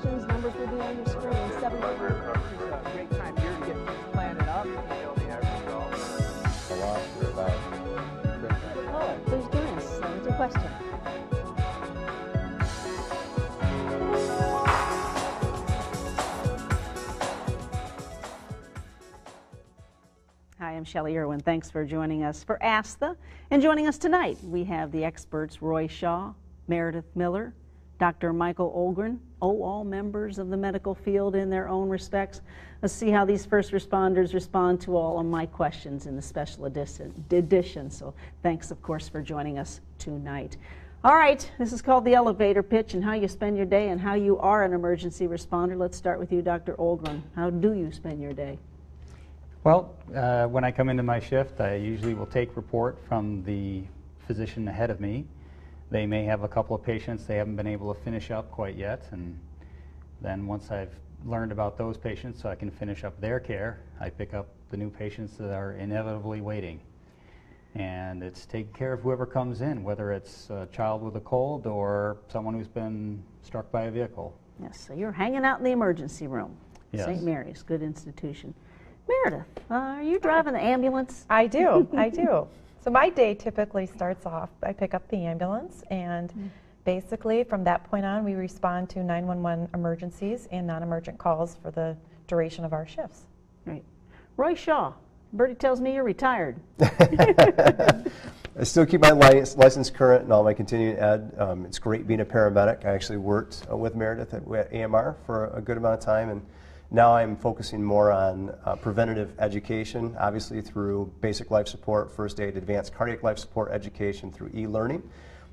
questions. Numbers will be on your screen. Seven. This is a great time of year to get things planted up. You know, the average A lot about Christmas. Please join us. With your question. Hi, I'm Shelley Irwin. Thanks for joining us for Ask the. And joining us tonight, we have the experts Roy Shaw, Meredith Miller, Dr. Michael Olgren, oh, all members of the medical field in their own respects. Let's see how these first responders respond to all of my questions in the special edition. edition. So thanks, of course, for joining us tonight. All right, this is called the elevator pitch and how you spend your day and how you are an emergency responder. Let's start with you, Dr. Olgren. How do you spend your day? Well, uh, when I come into my shift, I usually will take report from the physician ahead of me. They may have a couple of patients they haven't been able to finish up quite yet, and then once I've learned about those patients so I can finish up their care, I pick up the new patients that are inevitably waiting. And it's taking care of whoever comes in, whether it's a child with a cold or someone who's been struck by a vehicle. Yes, so you're hanging out in the emergency room. Yes. St. Mary's, good institution. Meredith, uh, are you driving the ambulance? I do, I do. So my day typically starts off, I pick up the ambulance and basically from that point on we respond to 911 emergencies and non-emergent calls for the duration of our shifts. Right. Roy Shaw, Bertie tells me you're retired. I still keep my license, license current and all my continuing ed. Um, it's great being a paramedic. I actually worked uh, with Meredith at, at AMR for a good amount of time, and now I'm focusing more on uh, preventative education, obviously through basic life support, first aid, advanced cardiac life support education through e-learning.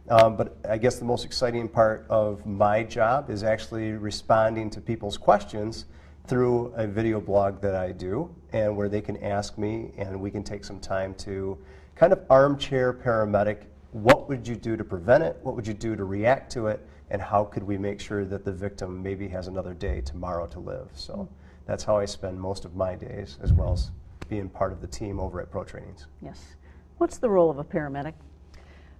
Um, but I guess the most exciting part of my job is actually responding to people's questions through a video blog that I do, and where they can ask me, and we can take some time to kind of armchair paramedic. What would you do to prevent it? What would you do to react to it? And how could we make sure that the victim maybe has another day tomorrow to live? So mm-hmm. that's how I spend most of my days, as well as being part of the team over at Pro Trainings. Yes. What's the role of a paramedic?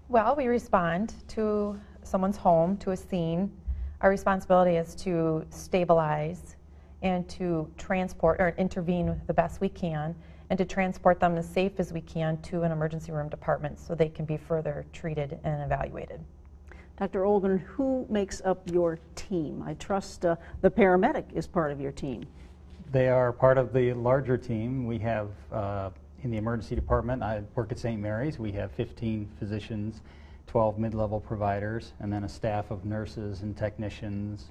Well, we respond to someone's home, to a scene. Our responsibility is to stabilize and to transport or intervene the best we can and to transport them as safe as we can to an emergency room department so they can be further treated and evaluated. Dr. Olgren, who makes up your team? I trust uh, the paramedic is part of your team. They are part of the larger team. We have uh, in the emergency department, I work at St. Mary's, we have 15 physicians, 12 mid-level providers, and then a staff of nurses and technicians,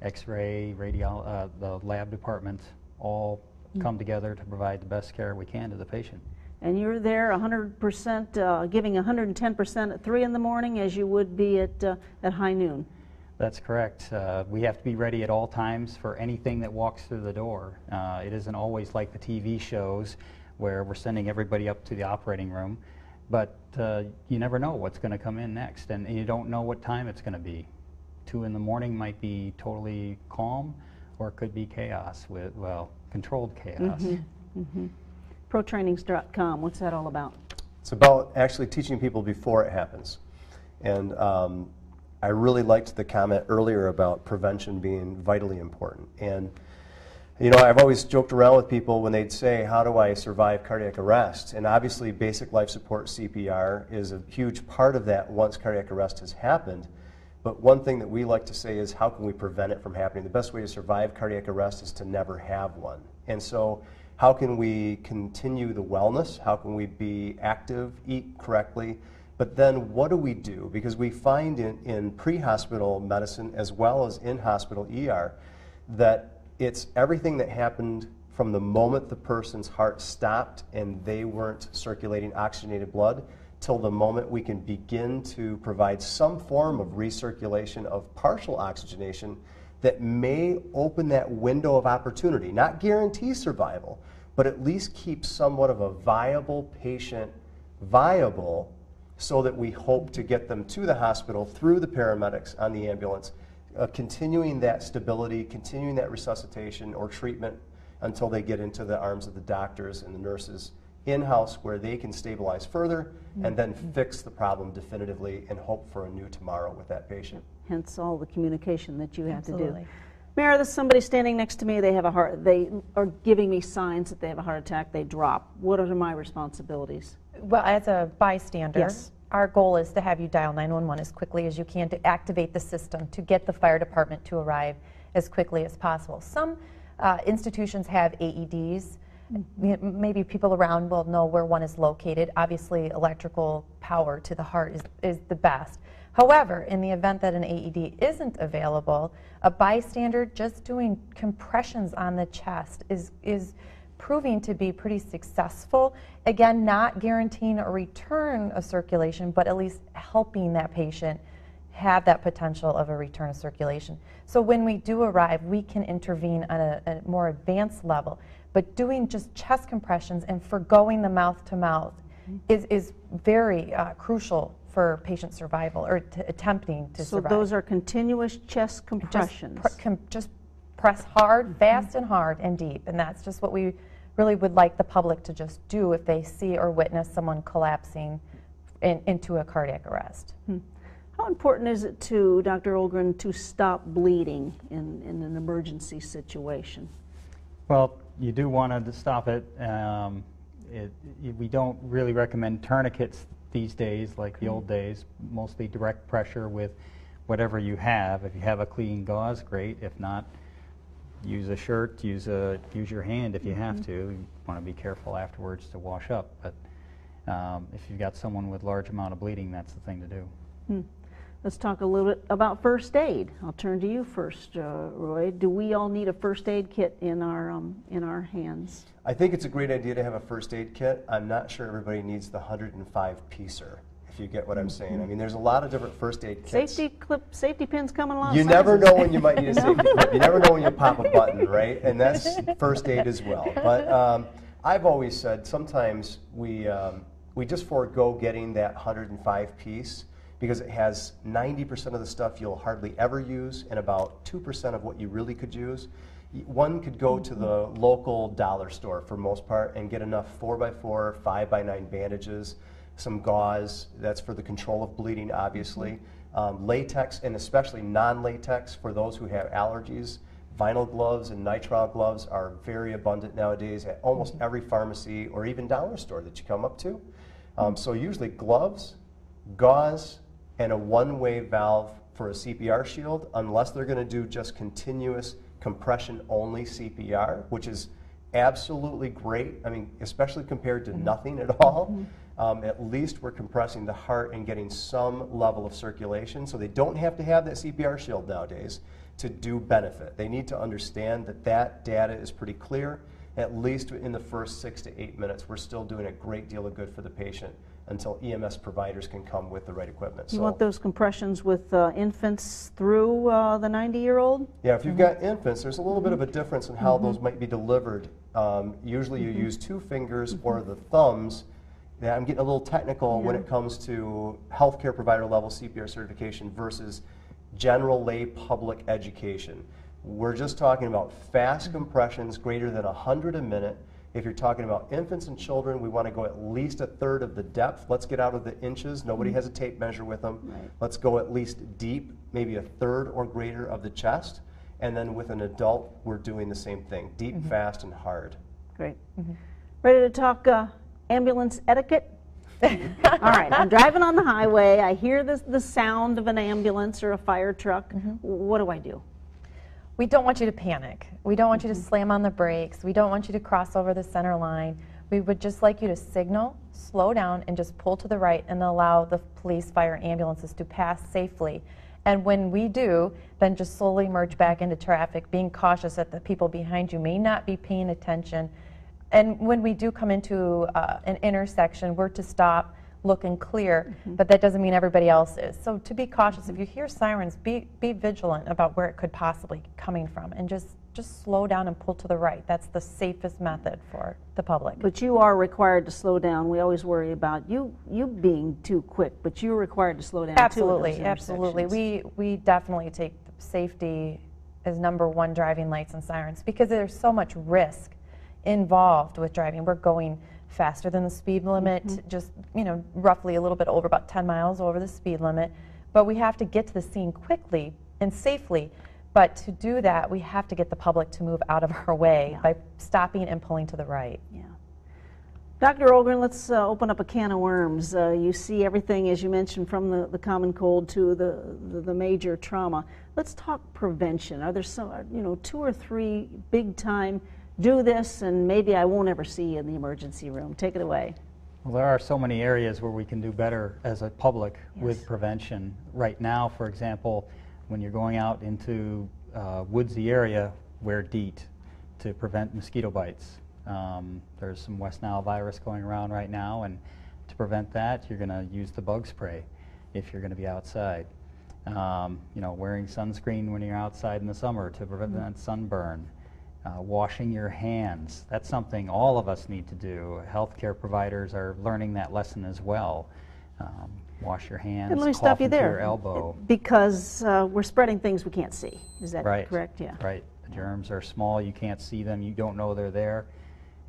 x-ray, radiol, uh, the lab department, all come together to provide the best care we can to the patient. And you're there 100%, uh, giving 110% at 3 in the morning as you would be at, uh, at high noon. That's correct. Uh, we have to be ready at all times for anything that walks through the door. Uh, it isn't always like the TV shows where we're sending everybody up to the operating room, but uh, you never know what's going to come in next, and you don't know what time it's going to be. Two in the morning might be totally calm, or it could be chaos with, well, controlled chaos. ProTrainings.com, what's that all about? It's about actually teaching people before it happens. And um, I really liked the comment earlier about prevention being vitally important. And, you know, I've always joked around with people when they'd say, How do I survive cardiac arrest? And obviously, basic life support CPR is a huge part of that once cardiac arrest has happened. But one thing that we like to say is, How can we prevent it from happening? The best way to survive cardiac arrest is to never have one. And so, how can we continue the wellness? How can we be active, eat correctly? But then what do we do? Because we find in, in pre hospital medicine as well as in hospital ER that it's everything that happened from the moment the person's heart stopped and they weren't circulating oxygenated blood till the moment we can begin to provide some form of recirculation of partial oxygenation that may open that window of opportunity, not guarantee survival, but at least keep somewhat of a viable patient viable so that we hope to get them to the hospital through the paramedics on the ambulance, uh, continuing that stability, continuing that resuscitation or treatment until they get into the arms of the doctors and the nurses in house where they can stabilize further and then fix the problem definitively and hope for a new tomorrow with that patient. Hence all the communication that you have to do. Absolutely. there's somebody standing next to me, they have a heart, they are giving me signs that they have a heart attack, they drop. What are my responsibilities? Well, as a bystander, Yes. our goal is to have you dial 911 as quickly as you can to activate the system to get the fire department to arrive as quickly as possible. Some uh, institutions have AEDs. Mm-hmm. M- Maybe people around will know where one is located. Obviously, electrical power to the heart is, is the best. However, in the event that an AED isn't available, a bystander just doing compressions on the chest is, is proving to be pretty successful. Again, not guaranteeing a return of circulation, but at least helping that patient have that potential of a return of circulation. So when we do arrive, we can intervene on a, a more advanced level. But doing just chest compressions and foregoing the mouth to mouth mm-hmm. is, is very uh, crucial for patient survival or t- attempting to So survive. those are continuous chest just, compressions. pr- com- just press hard, mm-hmm. fast, and hard and deep. And that's just what we really would like the public to just do if they see or witness someone collapsing in, into a cardiac arrest. Hmm. How important is it to, Dr. Olgren, to stop bleeding in, in an emergency situation? Well, you do want to stop it. Um, it. y- We don't really recommend tourniquets these days like the old days, mostly direct pressure with whatever you have. If you have a clean gauze, great. If not, use a shirt, use, a, use your hand if you have to. You want to be careful afterwards to wash up. But um, if you've got someone with large amount of bleeding, that's the thing to do. Let's talk a little bit about first aid. I'll turn to you first, uh, Roy. Do we all need a first aid kit in our, um, in our hands? I think it's a great idea to have a first aid kit. I'm not sure everybody needs the 105 piecer, if you get what I'm saying. I mean, there's a lot of different first aid kits. Safety clip, safety pins coming in a lot You never know when you might need a safety clip. You never know when you pop a button, right? And that's first aid as well. But um, I've always said sometimes we um, we just forego getting that 105 piece because it has 90% of the stuff you'll hardly ever use and about 2% of what you really could use. One could go to the local dollar store for most part and get enough 4x4, 5x9 bandages, some gauze, that's for the control of bleeding, obviously, um, latex, and especially non latex for those who have allergies. Vinyl gloves and nitrile gloves are very abundant nowadays at almost every pharmacy or even dollar store that you come up to. Um, so, usually, gloves, gauze, and a one way valve for a CPR shield, unless they're going to do just continuous compression only CPR, which is absolutely great. I mean, especially compared to nothing at all. Um, at least we're compressing the heart and getting some level of circulation. So they don't have to have that CPR shield nowadays to do benefit. They need to understand that that data is pretty clear. At least in the first six to eight minutes, we're still doing a great deal of good for the patient until EMS providers can come with the right equipment. You want those compressions with uh, infants through uh, the 90-year-old? Yeah, if you've got infants, there's a little bit of a difference in how those might be delivered. Um, usually you use two fingers or the thumbs. Yeah, I'm getting a little technical when it comes to healthcare provider level CPR certification versus general lay public education. We're just talking about fast compressions greater than 100 a minute. If you're talking about infants and children, we want to go at least a third of the depth. Let's get out of the inches. Nobody mm-hmm. has a tape measure with them. Right. Let's go at least deep, maybe a third or greater of the chest. And then with an adult, we're doing the same thing deep, mm-hmm. fast, and hard. Great. Mm-hmm. Ready to talk uh, ambulance etiquette? All right, I'm driving on the highway. I hear the, the sound of an ambulance or a fire truck. What do I do? We don't want you to panic. We don't want you to slam on the brakes. We don't want you to cross over the center line. We would just like you to signal, slow down, and just pull to the right and allow the police, fire, and ambulances to pass safely. And when we do, then just slowly merge back into traffic, being cautious that the people behind you may not be paying attention. And when we do come into uh, an intersection, we're to stop, look and clear, mm-hmm. but that doesn't mean everybody else is. So to be cautious, if you hear sirens, be, be vigilant about where it could possibly be coming from and just, just slow down and pull to the right. That's the safest method for the public. But you are required to slow down. We always worry about you you being too quick, but you're required to slow down Absolutely, absolutely. We, we definitely take safety as number one driving lights and sirens because there's so much risk involved with driving. We're going faster than the speed limit, Mm-hmm. just, you know, roughly a little bit over, about 10 miles over the speed limit. But we have to get to the scene quickly and safely But to do that, we have to get the public to move out of our way Yeah. by stopping and pulling to the right. Yeah. Dr. Olgren, let's uh, open up a can of worms. Uh, you see everything, as you mentioned, from the, the common cold to the, the, the major trauma. Let's talk prevention. Are there some, you know, two or three big time, do this and maybe I won't ever see you in the emergency room? Take it away. Well, there are so many areas where we can do better as a public Yes. with prevention. Right now, for example, when you're going out into uh, woodsy area, wear DEET to prevent mosquito bites. Um, there's some West Nile virus going around right now, and to prevent that, you're going to use the bug spray if you're going to be outside. Um, you know, wearing sunscreen when you're outside in the summer to prevent sunburn. Uh, washing your hands. That's something all of us need to do. Healthcare providers are learning that lesson as well. Um, wash your hands. And let me stop you there. Your elbow. Because uh, we're spreading things we can't see. Is that Right. correct? Yeah. Right. The germs are small. You can't see them. You don't know they're there.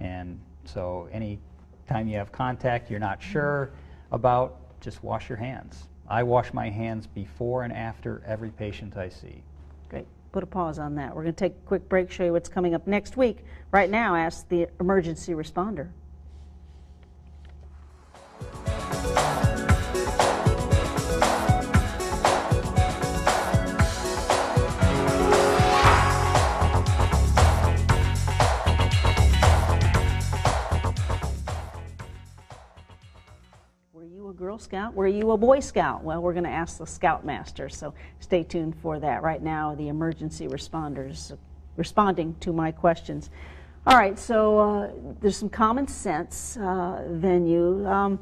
And so any time you have contact you're not sure about, just wash your hands. I wash my hands before and after every patient I see. Great. Put a pause on that. We're going to take a quick break, show you what's coming up next week. Right now, ask the emergency responder. Scout? Were you a Boy Scout? Well, we're going to ask the Scoutmaster, so stay tuned for that. Right now, the emergency responders responding to my questions. All right, so uh, there's some common sense uh, venue. Um,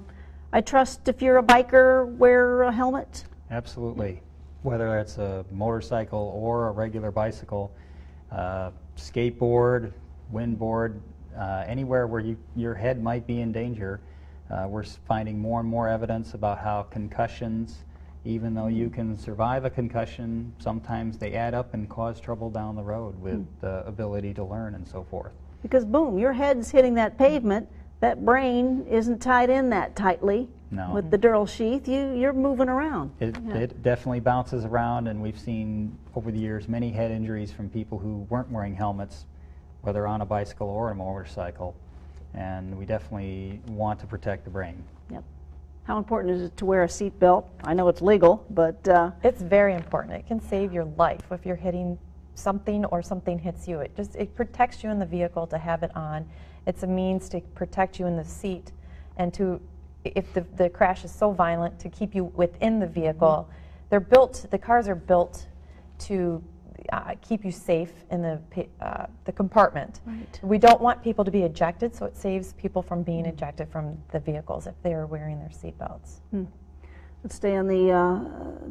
I trust if you're a biker, wear a helmet. Absolutely. Whether it's a motorcycle or a regular bicycle, uh, skateboard, windboard, uh, anywhere where you, your head might be in danger, uh, we're finding more and more evidence about how concussions, even though you can survive a concussion, sometimes they add up and cause trouble down the road with the ability to learn and so forth. Because, boom, your head's hitting that pavement. That brain isn't tied in that tightly No. with the dural sheath. You, you're moving around. It, Yeah. it definitely bounces around, and we've seen over the years many head injuries from people who weren't wearing helmets, whether on a bicycle or a motorcycle. And we definitely want to protect the brain. Yep. How important is it to wear a seat belt? I know it's legal, but uh, It's very important. It can save your life if you're hitting something or something hits you. It just it protects you in the vehicle to have it on. It's a means to protect you in the seat and to if the, the crash is so violent to keep you within the vehicle. They're built the cars are built to uh, keep you safe in the uh, the compartment. Right. We don't want people to be ejected, so it saves people from being ejected from the vehicles if they are wearing their seatbelts. let's stay on the, uh,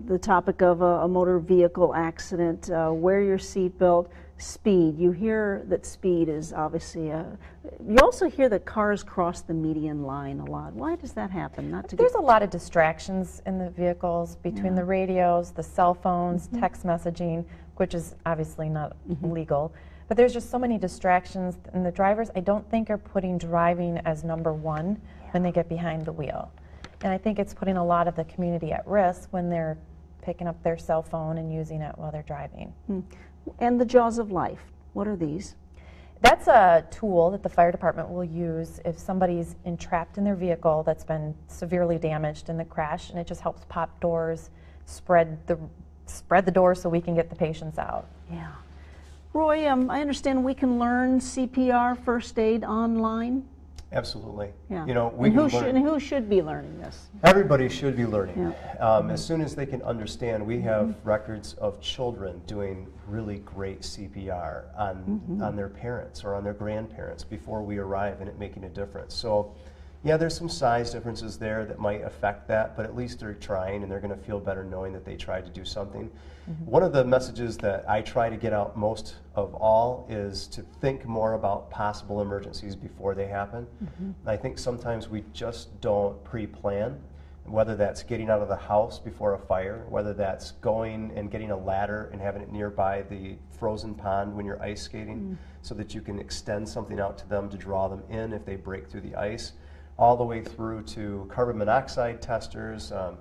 the topic of a, a motor vehicle accident. Uh, wear your seatbelt. Speed. You hear that speed is obviously a. You also hear that cars cross the median line a lot. Why does that happen? Not to There's a lot of distractions in the vehicles between the radios, the cell phones, text messaging, which is obviously not mm-hmm. legal. But there's just so many distractions, and the drivers, I don't think, are putting driving as number one when they get behind the wheel. And I think it's putting a lot of the community at risk when they're picking up their cell phone and using it while they're driving. Hmm. and the jaws of life. What are these? That's a tool that the fire department will use if somebody's entrapped in their vehicle that's been severely damaged in the crash, and it just helps pop doors, spread the spread the doors so we can get the patients out. Yeah. Roy, um, I understand we can learn CPR first aid online. Absolutely. Yeah. You know, we and who can should and who should be learning this? Everybody should be learning. Yeah. Um, as soon as they can understand, we have records of children doing really great CPR on, on their parents or on their grandparents before we arrive and it making a difference. So, yeah, there's some size differences there that might affect that, but at least they're trying and they're going to feel better knowing that they tried to do something. Mm-hmm. One of the messages that I try to get out most of all is to think more about possible emergencies before they happen. Mm-hmm. I think sometimes we just don't pre plan whether that's getting out of the house before a fire, whether that's going and getting a ladder and having it nearby the frozen pond when you're ice skating mm. so that you can extend something out to them to draw them in if they break through the ice, all the way through to carbon monoxide testers. Um,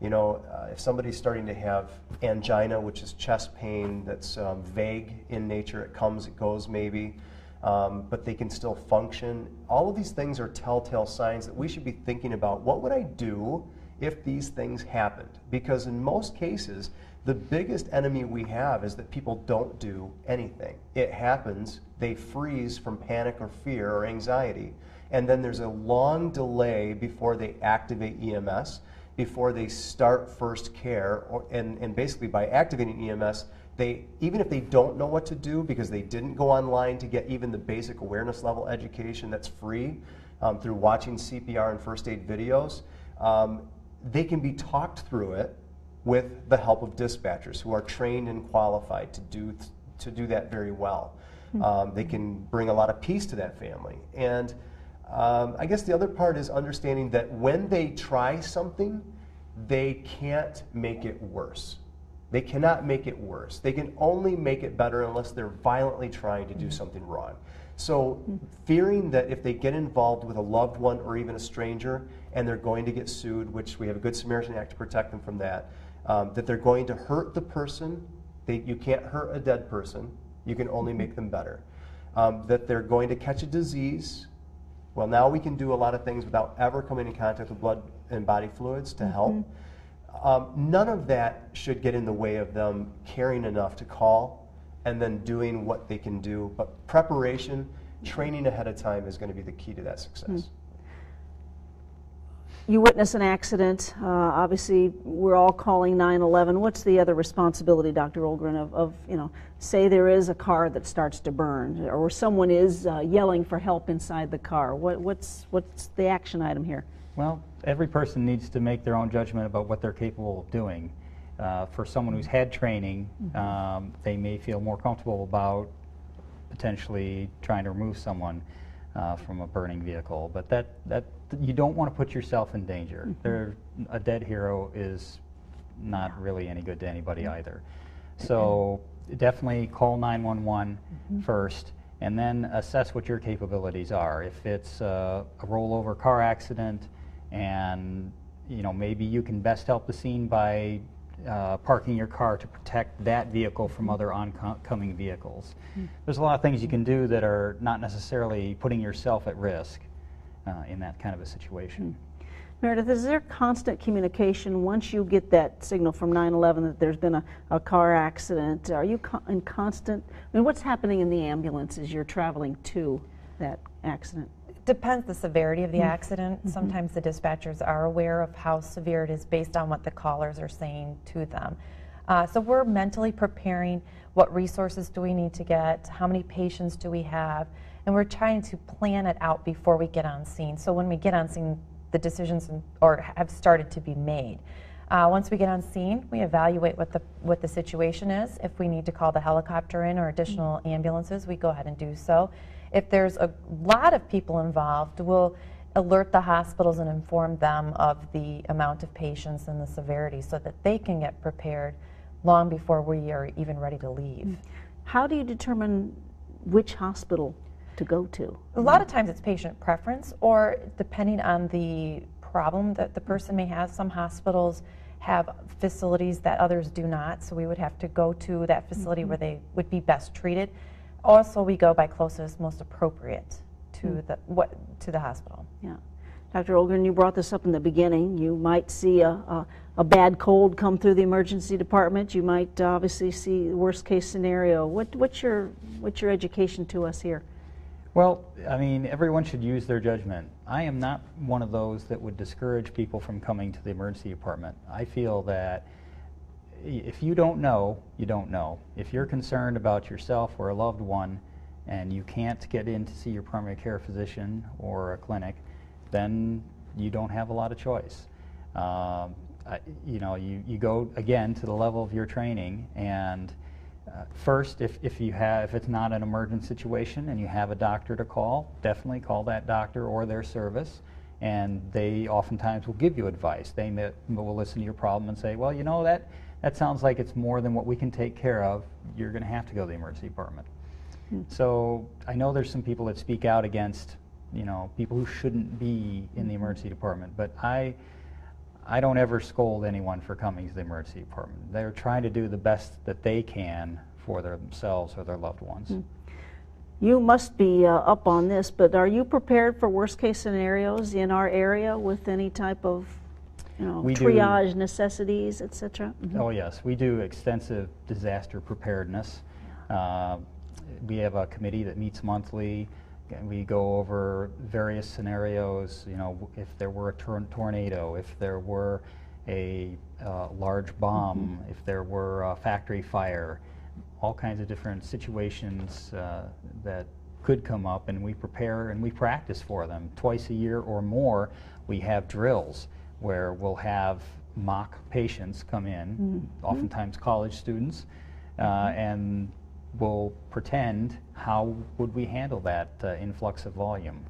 You know, uh, if somebody's starting to have angina, which is chest pain that's um, vague in nature, it comes, it goes maybe, um, but they can still function. All of these things are telltale signs that we should be thinking about what would I do if these things happened? Because in most cases, the biggest enemy we have is that people don't do anything. It happens, they freeze from panic or fear or anxiety, and then there's a long delay before they activate EMS, before they start first care, or, and, and basically by activating EMS, they, even if they don't know what to do because they didn't go online to get even the basic awareness level education that's free um, through watching CPR and first aid videos, um, they can be talked through it with the help of dispatchers who are trained and qualified to do, to do that very well. Um, they can bring a lot of peace to that family. And um, I guess the other part is understanding that when they try something, they can't make it worse. They cannot make it worse. They can only make it better unless they're violently trying to do something wrong. So, fearing that if they get involved with a loved one or even a stranger and they're going to get sued, which we have a Good Samaritan Act to protect them from that, um, that they're going to hurt the person, they, you can't hurt a dead person, you can only make them better. Um, that they're going to catch a disease, well, now we can do a lot of things without ever coming in contact with blood and body fluids to help. Mm-hmm. Um, none of that should get in the way of them caring enough to call and then doing what they can do. But preparation, mm-hmm. training ahead of time is going to be the key to that success. Mm-hmm. You witness an accident. Uh, obviously, we're all calling 911. What's the other responsibility, Dr. Olgren, of, of, you know, say there is a car that starts to burn or someone is uh, yelling for help inside the car? What, what's, what's the action item here? Well, every person needs to make their own judgment about what they're capable of doing. Uh, for someone who's had training, um, they may feel more comfortable about potentially trying to remove someone uh, from a burning vehicle. But that, that you don't want to put yourself in danger. There, a dead hero is not really any good to anybody either. So definitely call 911 first and then assess what your capabilities are. If it's uh, a rollover car accident and you know maybe you can best help the scene by uh, parking your car to protect that vehicle from other oncoming vehicles. There's a lot of things you can do that are not necessarily putting yourself at risk uh, in that kind of a situation. Meredith, is there constant communication once you get that signal from 9/11 that there's been a, a car accident? Are you co- in constant? I mean, what's happening in the ambulance as you're traveling to that accident? Depends the severity of the accident. Sometimes the dispatchers are aware of how severe it is based on what the callers are saying to them. Uh, so we're mentally preparing what resources do we need to get, how many patients do we have, and we're trying to plan it out before we get on scene. So when we get on scene, the decisions or have started to be made. Uh, once we get on scene, we evaluate what the what the situation is. If we need to call the helicopter in or additional ambulances, we go ahead and do so. If there's a lot of people involved, we'll alert the hospitals and inform them of the amount of patients and the severity so that they can get prepared long before we are even ready to leave. Mm. How do you determine which hospital to go to? A lot of times it's patient preference, or depending on the problem that the person may have. Some hospitals have facilities that others do not, so we would have to go to that facility mm-hmm. where they would be best treated. Also, we go by closest, most appropriate to hmm. the what to the hospital. Yeah. Dr. Olgren, you brought this up in the beginning. You might see a, a, a bad cold come through the emergency department. You might uh, obviously see the worst case scenario. What, what's, your, what's your education to us here? Well, I mean, everyone should use their judgment. I am not one of those that would discourage people from coming to the emergency department. I feel that i- if you don't know, you don't know. If you're concerned about yourself or a loved one and you can't get in to see your primary care physician or a clinic, then you don't have a lot of choice. I, you know, you, you go again to the level of your training and uh, first, if, if you have, if it's not an emergent situation and you have a doctor to call, definitely call that doctor or their service, and they oftentimes will give you advice. They may, will listen to your problem and say, well, you know that that sounds like it's more than what we can take care of. You're going to have to go to the emergency department. So I know there's some people that speak out against, you know, people who shouldn't be in the emergency department, but I. I don't ever scold anyone for coming to the emergency department. They're trying to do the best that they can for themselves or their loved ones. Hmm. You must be uh, up on this, but are you prepared for worst case scenarios in our area with any type of you know, We do- triage necessities, etc. cetera? Mhm. Oh, yes. We do extensive disaster preparedness. Uh, we have a committee that meets monthly. and we go over various scenarios. You know, if there were a tor- tornado, if there were a uh, large bomb, if there were a factory fire, all kinds of different situations uh, that could come up, and we prepare and we practice for them twice a year or more. We have drills where we'll have mock patients come in, oftentimes college students, uh, and we'll pretend how would we handle that uh, influx of volume.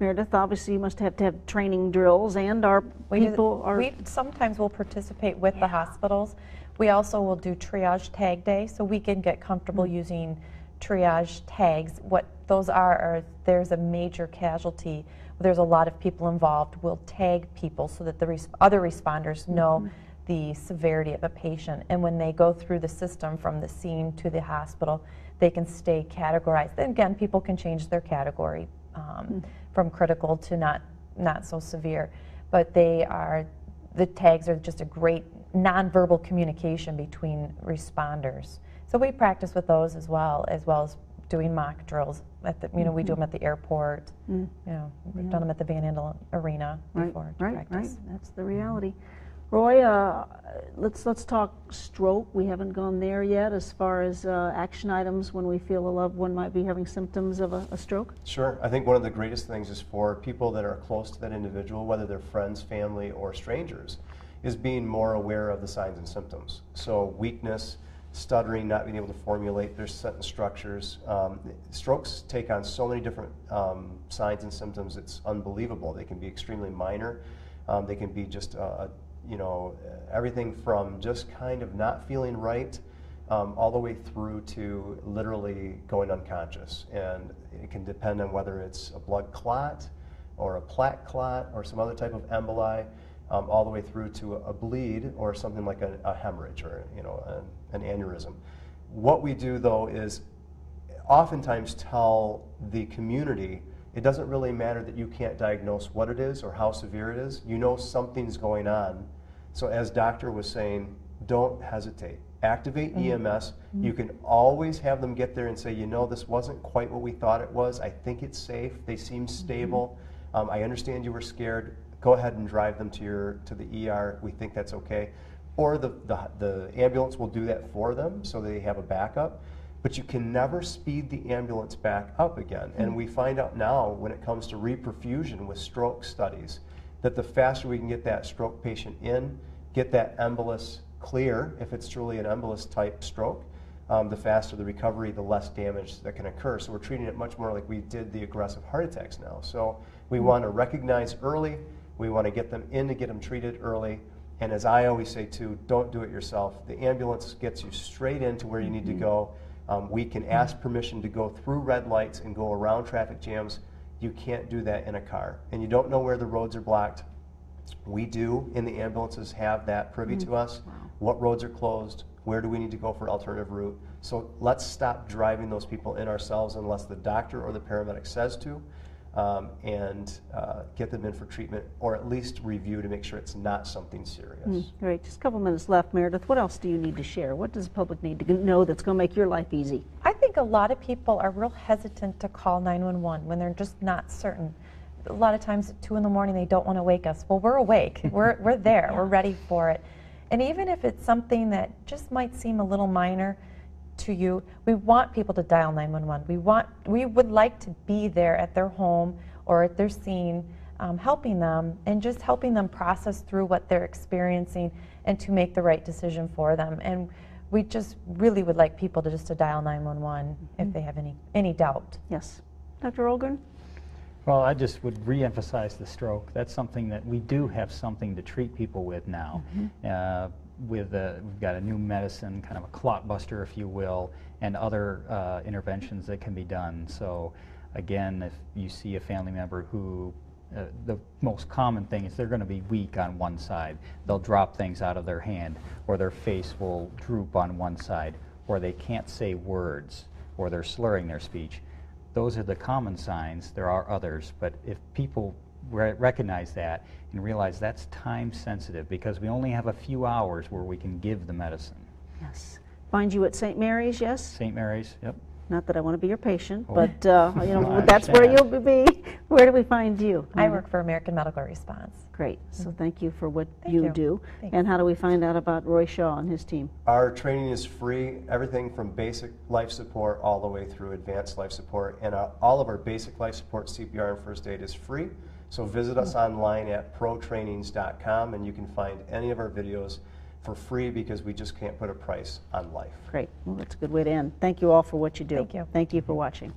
Meredith, obviously you must have to have training drills and our We do- people are. We sometimes will participate with the hospitals. We also will do triage tag day, so we can get comfortable Mm-hmm. using triage tags. What those are, are there's a major casualty, there's a lot of people involved. We'll tag people so that the res- other responders know Mm-hmm. the severity of a patient. And when they go through the system from the scene to the hospital, they can stay categorized. Then again, people can change their category um, from critical to not not so severe. But they are the tags are just a great nonverbal communication between responders. So we practice with those as well, as well as doing mock drills. At the, you know, we do them at the airport. You know, we've done them at the Van Andel Arena Right, before to right, right. practice. That's the reality. Roy, uh, let's let's talk stroke. We haven't gone there yet as far as uh, action items when we feel a loved one might be having symptoms of a, a stroke. Sure. I think one of the greatest things is for people that are close to that individual, whether they're friends, family, or strangers, is being more aware of the signs and symptoms. So, weakness, stuttering, not being able to formulate their sentence structures. Um, strokes take on so many different um, signs and symptoms, it's unbelievable. They can be extremely minor, um, they can be just, uh, you know, everything from just kind of not feeling right um, all the way through to literally going unconscious. And it can depend on whether it's a blood clot or a plaque clot or some other type of emboli, um, all the way through to a, a bleed or something like a, a hemorrhage or you know an, an aneurysm. What we do though is oftentimes tell the community it doesn't really matter that you can't diagnose what it is or how severe it is. You know something's going on. So, as doctor was saying, don't hesitate. Activate EMS. You can always have them get there and say, you know, this wasn't quite what we thought it was. I think it's safe. They seem stable. Um, I understand you were scared. Go ahead and drive them to your to the ER. We think that's okay. Or the, the, the ambulance will do that for them so they have a backup but you can never speed the ambulance back up again. And we find out now when it comes to reperfusion with stroke studies that the faster we can get that stroke patient in, get that embolus clear, if it's truly an embolus type stroke, um, the faster the recovery, the less damage that can occur. So we're treating it much more like we did the aggressive heart attacks now. So we want to recognize early, we want to get them in to get them treated early. And as I always say too, don't do it yourself. The ambulance gets you straight into where you need to go. Um, we can ask permission to go through red lights and go around traffic jams. You can't do that in a car. And you don't know where the roads are blocked. We do, in the ambulances, have that privy to us. What roads are closed? Where do we need to go for alternative route? So let's stop driving those people in ourselves unless the doctor or the paramedic says to, um, and uh, get them in for treatment or at least review to make sure it's not something serious. All right, just a couple minutes left, Meredith. What else do you need to share? What does the public need to know that's going to make your life easy? I think a lot of people are real hesitant to call 911 when they're just not certain. A lot of times at 2 in the morning they don't want to wake us. Well, we're awake. We're, we're there. We're ready for it. And even if it's something that just might seem a little minor to you, we want people to dial 911. We want we would like to be there at their home or at their scene um, helping them and just helping them process through what they're experiencing and to make the right decision for them. And we just really would like people to just to dial 911 if they have any any doubt. Yes. Dr. Olgren? Well, I just would re-emphasize the stroke. That's something that we do have something to treat people with now. Uh, with uh, we've got a new medicine, kind of a clot buster, if you will, and other uh, interventions that can be done. So, again, if you see a family member who uh, the most common thing is they're going to be weak on one side. They'll drop things out of their hand, or their face will droop on one side, or they can't say words, or they're slurring their speech. Those are the common signs. There are others, but if people re- recognize that and realize that's time sensitive because we only have a few hours where we can give the medicine. Yes. Find you at St. Mary's, yes? St. Mary's, yep. Not that I want to be your patient, Oh. but uh, you know No, I that's where you'll be. Where do we find you? I work for American Medical Response. Great. So thank you for what Thank you, you. do. Thanks. And how do we find out about Roy Shaw and his team? Our training is free, everything from basic life support all the way through advanced life support. And uh, all of our basic life support, CPR and first aid is free. So visit us online at protrainings.com and you can find any of our videos for free because we just can't put a price on life. Great. Well, that's a good way to end. Thank you all for what you do. Thank you. Thank you for watching.